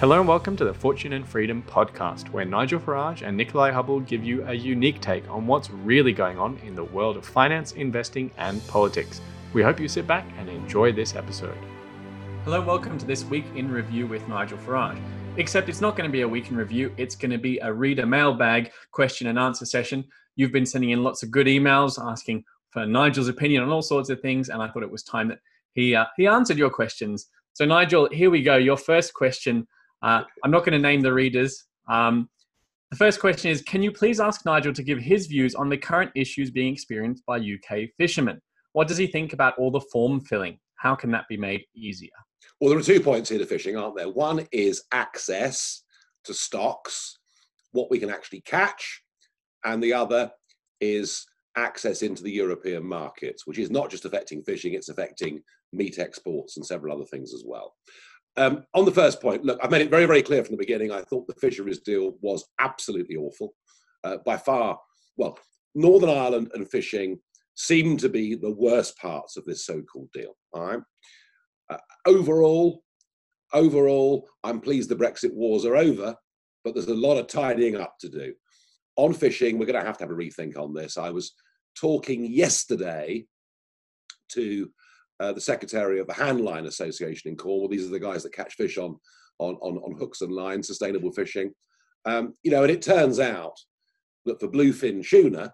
Hello and welcome to the Fortune and Freedom podcast, where Nigel Farage and Nikolai Hubble give you a unique take on what's really going on in the world of finance, investing, and politics. We hope you sit back and enjoy this episode. Hello welcome to this week in review with Nigel Farage. Except it's not going to be a week in review, it's going to be a reader mailbag question and answer session. You've been sending in lots of good emails asking for Nigel's opinion on all sorts of things, and I thought it was time that he uh, he answered your questions. So Nigel, here we go. Your first question uh, I'm not going to name the readers. Um, the first question is Can you please ask Nigel to give his views on the current issues being experienced by UK fishermen? What does he think about all the form filling? How can that be made easier? Well, there are two points here to fishing, aren't there? One is access to stocks, what we can actually catch, and the other is access into the European markets, which is not just affecting fishing, it's affecting meat exports and several other things as well. Um, on the first point, look, I've made it very, very clear from the beginning. I thought the fisheries deal was absolutely awful. Uh, by far, well, Northern Ireland and fishing seem to be the worst parts of this so-called deal. All right. Uh, overall, overall, I'm pleased the Brexit wars are over, but there's a lot of tidying up to do. On fishing, we're going to have to have a rethink on this. I was talking yesterday to uh, the secretary of the Handline Association in Cornwall. These are the guys that catch fish on on on, on hooks and lines, sustainable fishing. Um, you know, and it turns out that for bluefin tuna,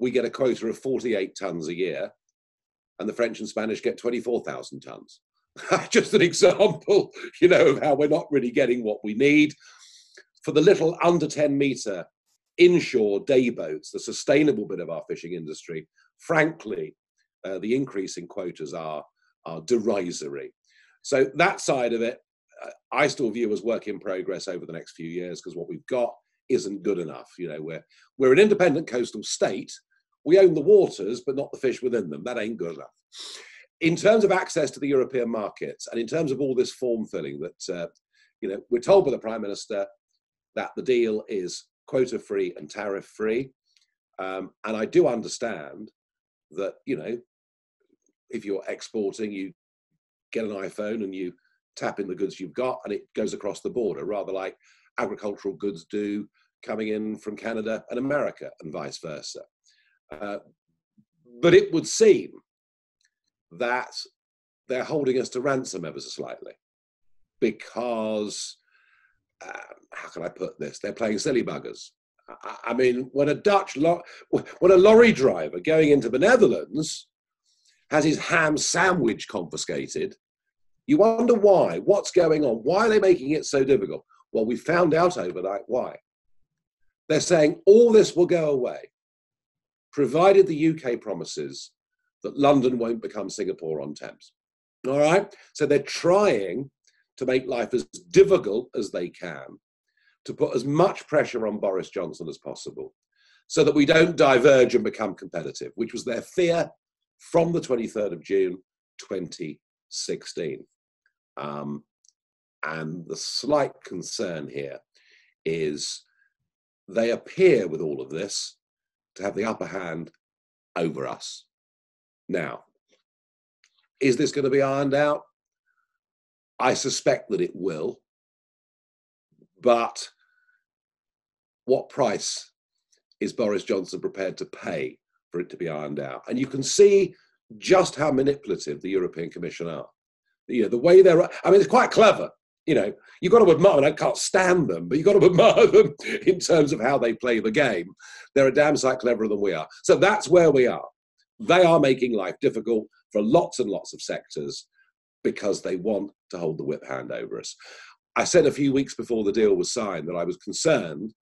we get a quota of 48 tons a year, and the French and Spanish get 24,000 tons. Just an example, you know, of how we're not really getting what we need. For the little under 10 meter inshore day boats, the sustainable bit of our fishing industry, frankly, uh, the increase in quotas are, are derisory. So that side of it, uh, I still view as work in progress over the next few years because what we've got isn't good enough. You know, we're, we're an independent coastal state. We own the waters, but not the fish within them. That ain't good enough. In terms of access to the European markets and in terms of all this form filling that, uh, you know, we're told by the Prime Minister that the deal is quota free and tariff free. Um, and I do understand that, you know, if you're exporting, you get an iPhone and you tap in the goods you've got and it goes across the border, rather like agricultural goods do coming in from Canada and America and vice versa. Uh, but it would seem that they're holding us to ransom ever so slightly because, uh, how can I put this? They're playing silly buggers. I, I mean, when a Dutch, lo- when a lorry driver going into the Netherlands has his ham sandwich confiscated. You wonder why. What's going on? Why are they making it so difficult? Well, we found out overnight why. They're saying all this will go away, provided the UK promises that London won't become Singapore on Thames. All right? So they're trying to make life as difficult as they can to put as much pressure on Boris Johnson as possible so that we don't diverge and become competitive, which was their fear from the 23rd of June 2016. Um, and the slight concern here is they appear with all of this to have the upper hand over us. Now, is this going to be ironed out? I suspect that it will. But what price is Boris Johnson prepared to pay for it to be ironed out. And you can see just how manipulative the European Commission are. You know, the way they're, I mean, it's quite clever. You know, you've got to admire, them, and I can't stand them, but you've got to admire them in terms of how they play the game. They're a damn sight cleverer than we are. So that's where we are. They are making life difficult for lots and lots of sectors because they want to hold the whip hand over us. I said a few weeks before the deal was signed that I was concerned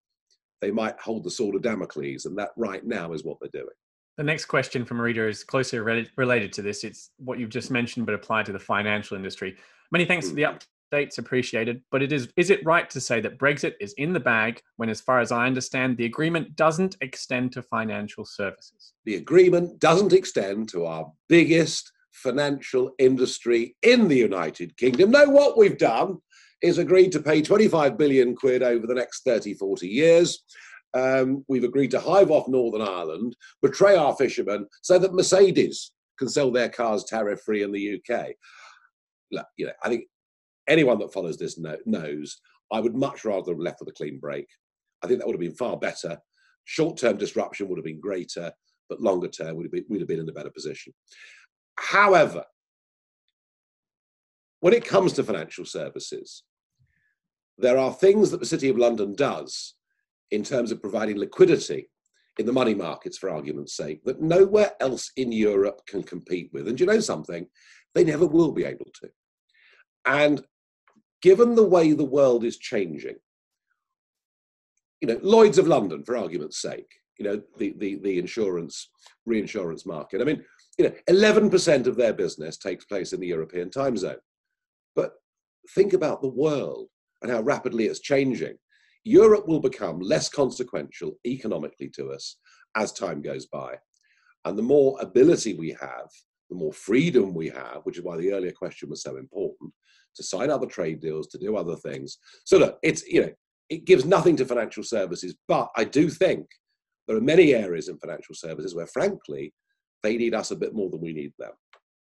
they might hold the sword of Damocles, and that right now is what they're doing. The next question from a reader is closely related to this. It's what you've just mentioned, but applied to the financial industry. Many thanks for the mm. updates, appreciated. But it is is it right to say that Brexit is in the bag when, as far as I understand, the agreement doesn't extend to financial services? The agreement doesn't extend to our biggest financial industry in the United Kingdom. No, what we've done is agreed to pay 25 billion quid over the next 30, 40 years um, we've agreed to hive off Northern Ireland, betray our fishermen, so that Mercedes can sell their cars tariff free in the UK. Look, you know, I think anyone that follows this knows I would much rather have left with a clean break. I think that would have been far better. Short-term disruption would have been greater, but longer term would have been, we'd have been in a better position. However, when it comes to financial services, there are things that the City of London does in terms of providing liquidity in the money markets, for argument's sake, that nowhere else in Europe can compete with. And you know something? They never will be able to. And given the way the world is changing, you know, Lloyd's of London, for argument's sake, you know, the, the, the insurance, reinsurance market. I mean, you know, 11% of their business takes place in the European time zone. But think about the world and how rapidly it's changing. Europe will become less consequential economically to us as time goes by. And the more ability we have, the more freedom we have, which is why the earlier question was so important, to sign other trade deals, to do other things. So look, it's you know, it gives nothing to financial services, but I do think there are many areas in financial services where frankly they need us a bit more than we need them.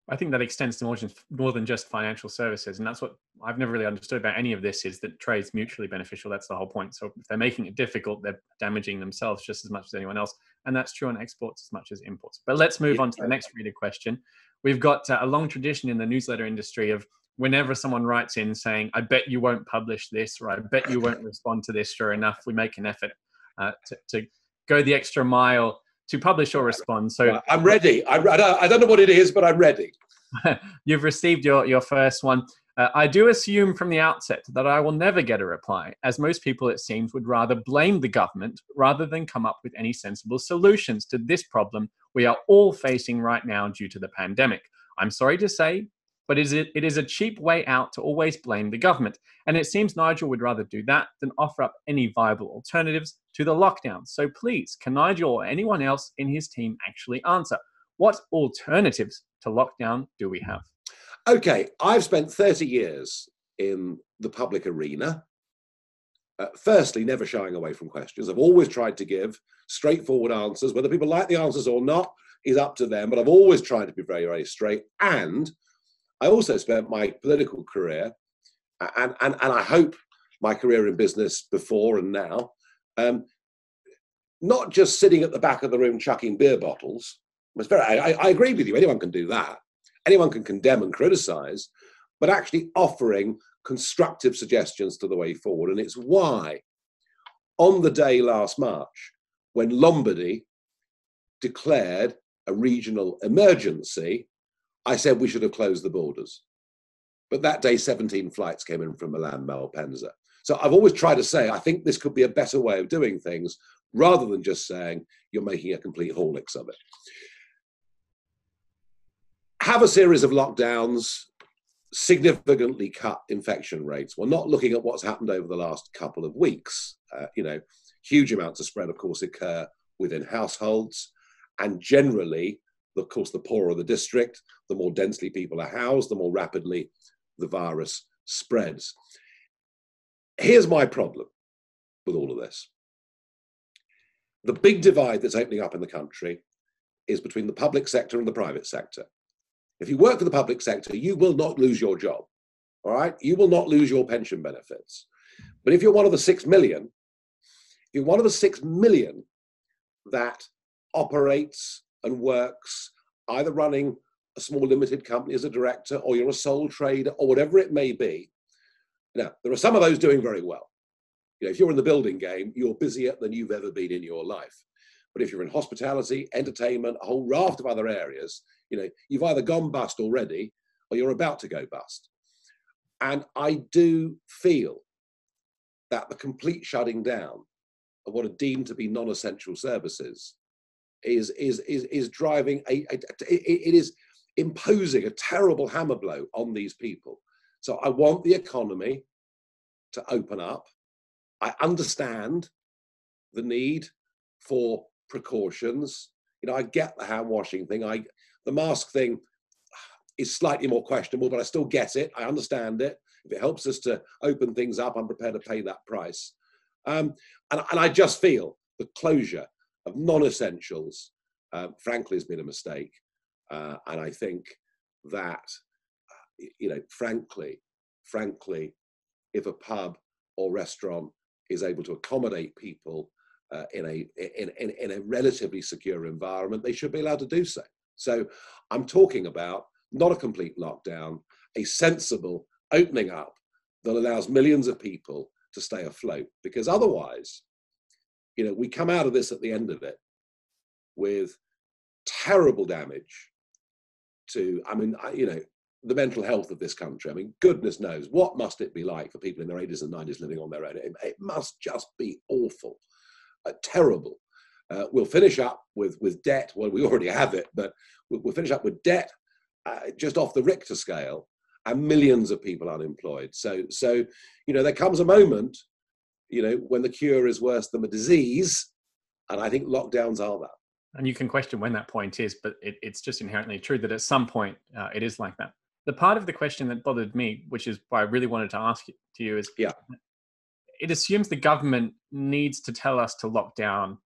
I think that extends to more, more than just financial services, and that's what I've never really understood about any of this. Is that trade's mutually beneficial? That's the whole point. So if they're making it difficult, they're damaging themselves just as much as anyone else, and that's true on exports as much as imports. But let's move on to the next reader question. We've got uh, a long tradition in the newsletter industry of whenever someone writes in saying, "I bet you won't publish this," or "I bet you won't respond to this," sure enough, we make an effort uh, to, to go the extra mile to publish or respond. So I'm ready. I'm, I, don't, I don't know what it is, but I'm ready. You've received your, your first one. Uh, I do assume from the outset that I will never get a reply, as most people, it seems, would rather blame the government rather than come up with any sensible solutions to this problem we are all facing right now due to the pandemic. I'm sorry to say, but it is, it is a cheap way out to always blame the government. And it seems Nigel would rather do that than offer up any viable alternatives to the lockdown. So please, can Nigel or anyone else in his team actually answer? What alternatives to lockdown do we have? Okay, I've spent 30 years in the public arena. Uh, firstly, never shying away from questions. I've always tried to give straightforward answers. Whether people like the answers or not is up to them, but I've always tried to be very, very straight. And I also spent my political career, and, and, and I hope my career in business before and now, um, not just sitting at the back of the room chucking beer bottles. Very, I, I agree with you, anyone can do that. Anyone can condemn and criticize, but actually offering constructive suggestions to the way forward. And it's why, on the day last March, when Lombardy declared a regional emergency, I said we should have closed the borders. But that day, 17 flights came in from Milan Malpensa. So I've always tried to say, I think this could be a better way of doing things rather than just saying you're making a complete horlicks of it. Have a series of lockdowns, significantly cut infection rates. We're not looking at what's happened over the last couple of weeks. Uh, you know, huge amounts of spread, of course, occur within households. And generally, of course, the poorer the district, the more densely people are housed, the more rapidly the virus spreads. Here's my problem with all of this. The big divide that's opening up in the country is between the public sector and the private sector. If you work for the public sector, you will not lose your job. All right? You will not lose your pension benefits. But if you're one of the six million, you're one of the six million that operates and works either running a small limited company as a director or you're a sole trader or whatever it may be. Now, there are some of those doing very well. You know, if you're in the building game, you're busier than you've ever been in your life. But if you're in hospitality, entertainment, a whole raft of other areas, you know, you've either gone bust already or you're about to go bust. And I do feel that the complete shutting down of what are deemed to be non-essential services is is is is driving a, a, it is imposing a terrible hammer blow on these people. So I want the economy to open up. I understand the need for precautions. You know, I get the hand washing thing. I the mask thing is slightly more questionable, but I still get it. I understand it. If it helps us to open things up, I'm prepared to pay that price. Um, and, and I just feel the closure of non-essentials, uh, frankly, has been a mistake. Uh, and I think that, uh, you know, frankly, frankly, if a pub or restaurant is able to accommodate people uh, in, a, in, in, in a relatively secure environment, they should be allowed to do so. So I'm talking about not a complete lockdown, a sensible opening up that allows millions of people to stay afloat. Because otherwise, you know, we come out of this at the end of it with terrible damage to, I mean, you know, the mental health of this country. I mean, goodness knows what must it be like for people in their 80s and 90s living on their own. It, it must just be awful, uh, terrible. Uh, we'll finish up with with debt. Well, we already have it, but we'll, we'll finish up with debt uh, just off the Richter scale, and millions of people unemployed. So, so you know, there comes a moment, you know, when the cure is worse than the disease, and I think lockdowns are that. And you can question when that point is, but it, it's just inherently true that at some point uh, it is like that the part of the question that bothered me, which is why I really wanted to ask it to you, is yeah, it assumes the government needs to tell us to lock down,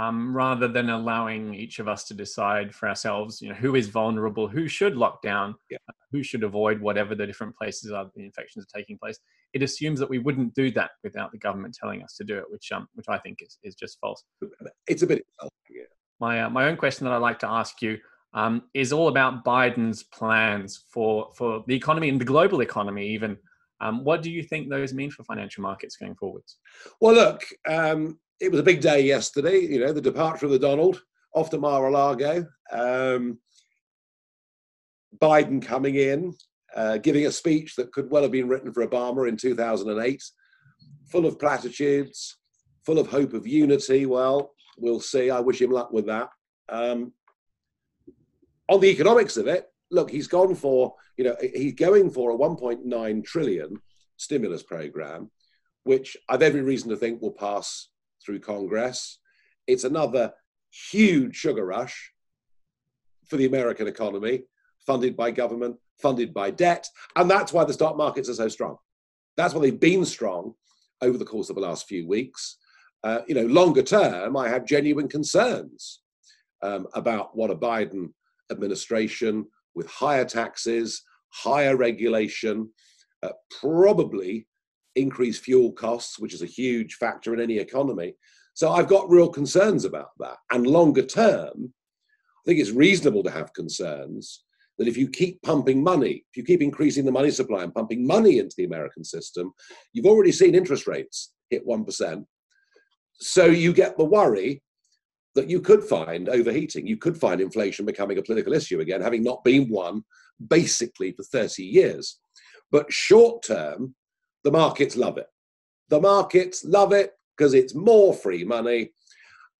um, rather than allowing each of us to decide for ourselves. You know, who is vulnerable, who should lock down, yeah. who should avoid whatever the different places are the infections are taking place. It assumes that we wouldn't do that without the government telling us to do it, which um, which I think is is just false. It's a bit. Yeah. My uh, my own question that I'd like to ask you um, is all about Biden's plans for for the economy and the global economy. Even, um, what do you think those mean for financial markets going forwards? Well, look, um, it was a big day yesterday. You know, the departure of the Donald off to Mar-a-Lago. Um, Biden coming in, uh, giving a speech that could well have been written for Obama in 2008, full of platitudes, full of hope of unity. Well, we'll see. I wish him luck with that. Um, on the economics of it, look, he's gone for, you know, he's going for a 1.9 trillion stimulus program, which I've every reason to think will pass through Congress. It's another huge sugar rush for the American economy, funded by government, funded by debt. And that's why the stock markets are so strong. That's why they've been strong over the course of the last few weeks. Uh, you know, longer term, I have genuine concerns um, about what a Biden administration with higher taxes, higher regulation, uh, probably increased fuel costs, which is a huge factor in any economy. So I've got real concerns about that. And longer term, I think it's reasonable to have concerns that if you keep pumping money, if you keep increasing the money supply and pumping money into the American system, you've already seen interest rates hit 1%. So you get the worry that you could find overheating. You could find inflation becoming a political issue again, having not been one basically for 30 years. But short term, the markets love it. The markets love it because it's more free money.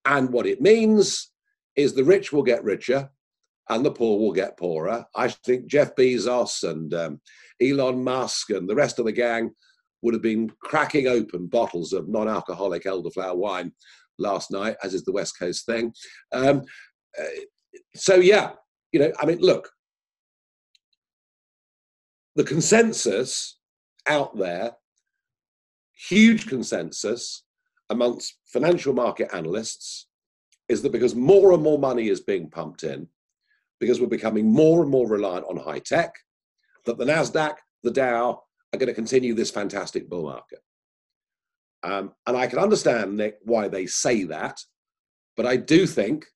And what it means is the rich will get richer and the poor will get poorer. I think Jeff Bezos and um, Elon Musk and the rest of the gang would have been cracking open bottles of non alcoholic elderflower wine last night, as is the West Coast thing. Um, uh, so, yeah, you know, I mean, look, the consensus out there, huge consensus amongst financial market analysts, is that because more and more money is being pumped in, because we're becoming more and more reliant on high tech, that the NASDAQ, the Dow are going to continue this fantastic bull market. Um, and I can understand, Nick, why they say that. But I do think,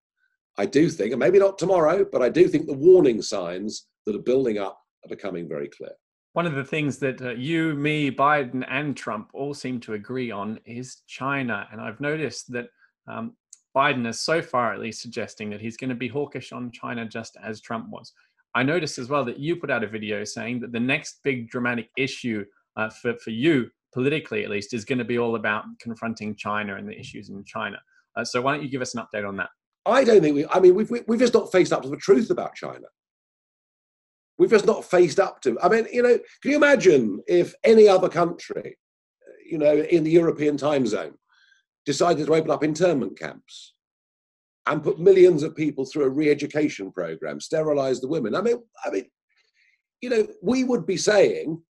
I do think, and maybe not tomorrow, but I do think the warning signs that are building up are becoming very clear. One of the things that uh, you, me, Biden, and Trump all seem to agree on is China. And I've noticed that um, Biden is so far at least suggesting that he's going to be hawkish on China just as Trump was. I noticed as well that you put out a video saying that the next big dramatic issue uh, for, for you politically at least, is going to be all about confronting China and the issues in China. Uh, so why don't you give us an update on that? I don't think we. I mean, we've we've just not faced up to the truth about China. We've just not faced up to. I mean, you know, can you imagine if any other country, you know, in the European time zone, decided to open up internment camps and put millions of people through a re-education program, sterilize the women? I mean, I mean, you know, we would be saying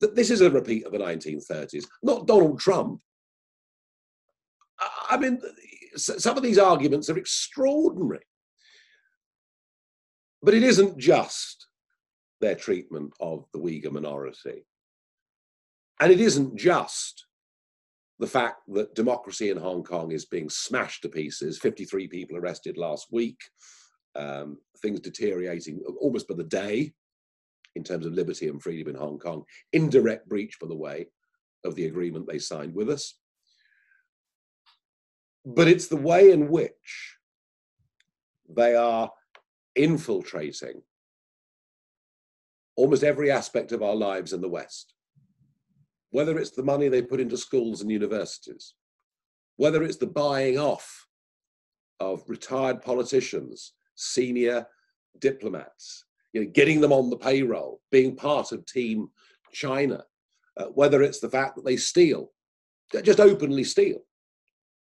that this is a repeat of the 1930s, not Donald Trump. I mean, some of these arguments are extraordinary. But it isn't just their treatment of the Uyghur minority. And it isn't just the fact that democracy in Hong Kong is being smashed to pieces, 53 people arrested last week, um, things deteriorating almost by the day in terms of liberty and freedom in Hong Kong, indirect breach, by the way, of the agreement they signed with us. But it's the way in which they are infiltrating almost every aspect of our lives in the West. Whether it's the money they put into schools and universities, whether it's the buying off of retired politicians, senior diplomats, you know, getting them on the payroll, being part of Team China, uh, whether it's the fact that they steal, just openly steal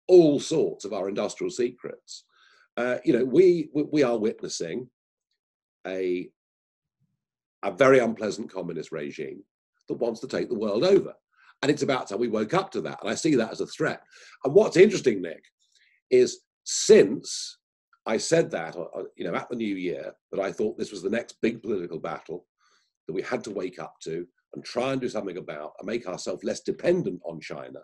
all sorts of our industrial secrets. Uh, you know, we we are witnessing a a very unpleasant communist regime that wants to take the world over. And it's about time we woke up to that. And I see that as a threat. And what's interesting, Nick, is since I said that, you know, at the new year, that I thought this was the next big political battle that we had to wake up to and try and do something about and make ourselves less dependent on China.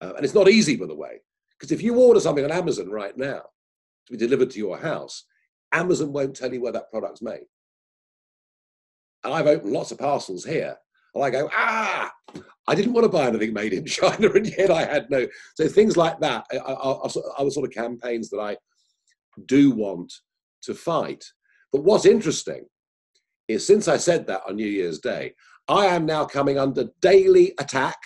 Uh, and it's not easy, by the way, because if you order something on Amazon right now to be delivered to your house, Amazon won't tell you where that product's made. And I've opened lots of parcels here, and I go, ah, I didn't want to buy anything made in China, and yet I had no. So things like that are, are, are sort of campaigns that I do want to fight. But what's interesting is since I said that on New Year's Day, I am now coming under daily attack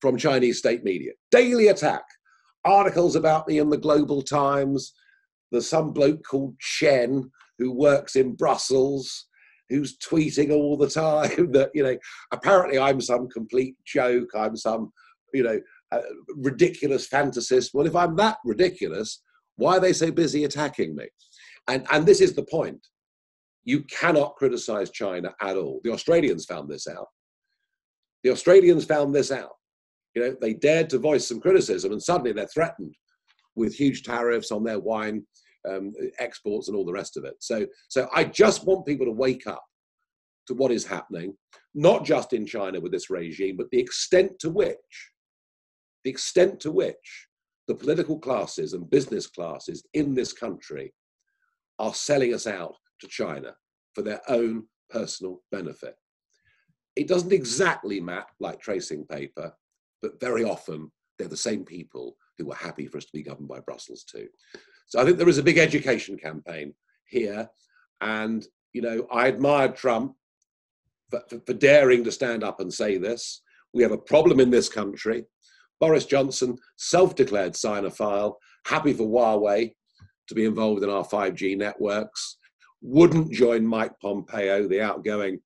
from Chinese state media. Daily attack. Articles about me in the Global Times. There's some bloke called Chen who works in Brussels who's tweeting all the time that you know apparently i'm some complete joke i'm some you know uh, ridiculous fantasist. Well if i'm that ridiculous why are they so busy attacking me? And and this is the point. You cannot criticize china at all. The australians found this out. The australians found this out. You know they dared to voice some criticism and suddenly they're threatened with huge tariffs on their wine um, exports and all the rest of it. So, so I just want people to wake up to what is happening, not just in China with this regime, but the extent to which, the extent to which the political classes and business classes in this country are selling us out to China for their own personal benefit. It doesn't exactly map like tracing paper, but very often they're the same people who are happy for us to be governed by Brussels too. So I think there is a big education campaign here. And, you know, I admired Trump for, for, for daring to stand up and say this. We have a problem in this country. Boris Johnson, self declared Sinophile, happy for Huawei to be involved in our 5G networks, wouldn't join Mike Pompeo, the outgoing,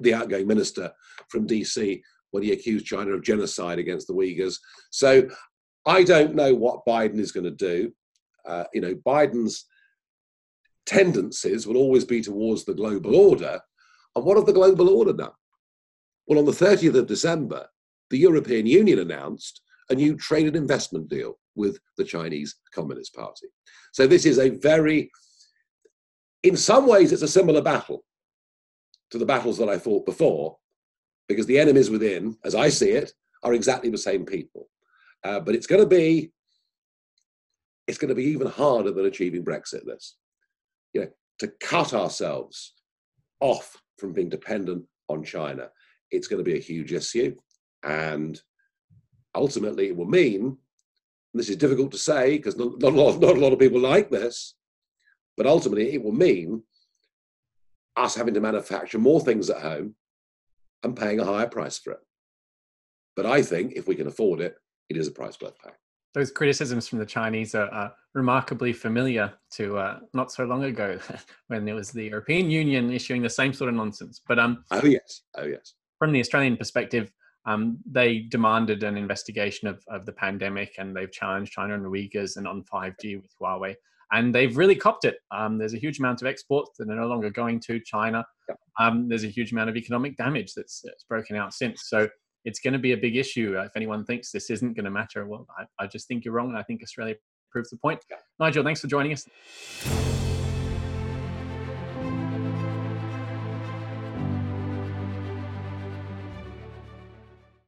the outgoing minister from DC, when he accused China of genocide against the Uyghurs. So I don't know what Biden is going to do. Uh, you know, Biden's tendencies will always be towards the global order. And what have the global order done? Well, on the 30th of December, the European Union announced a new trade and investment deal with the Chinese Communist Party. So this is a very, in some ways, it's a similar battle to the battles that I fought before, because the enemies within, as I see it, are exactly the same people. Uh, but it's going to be it's going to be even harder than achieving Brexit. This, you know, to cut ourselves off from being dependent on China, it's going to be a huge issue, and ultimately it will mean. this is difficult to say because not, not, a lot, not a lot of people like this, but ultimately it will mean us having to manufacture more things at home and paying a higher price for it. But I think if we can afford it, it is a price worth paying those criticisms from the Chinese are, are remarkably familiar to uh, not so long ago when it was the European Union issuing the same sort of nonsense. But um, oh yes, oh yes. From the Australian perspective, um, they demanded an investigation of, of the pandemic and they've challenged China and the Uyghurs and on 5G with Huawei. And they've really copped it. Um, there's a huge amount of exports that are no longer going to China. Um, there's a huge amount of economic damage that's, that's broken out since. So it's going to be a big issue. Uh, if anyone thinks this isn't going to matter, well, I, I just think you're wrong. And I think Australia proves the point. Nigel, thanks for joining us.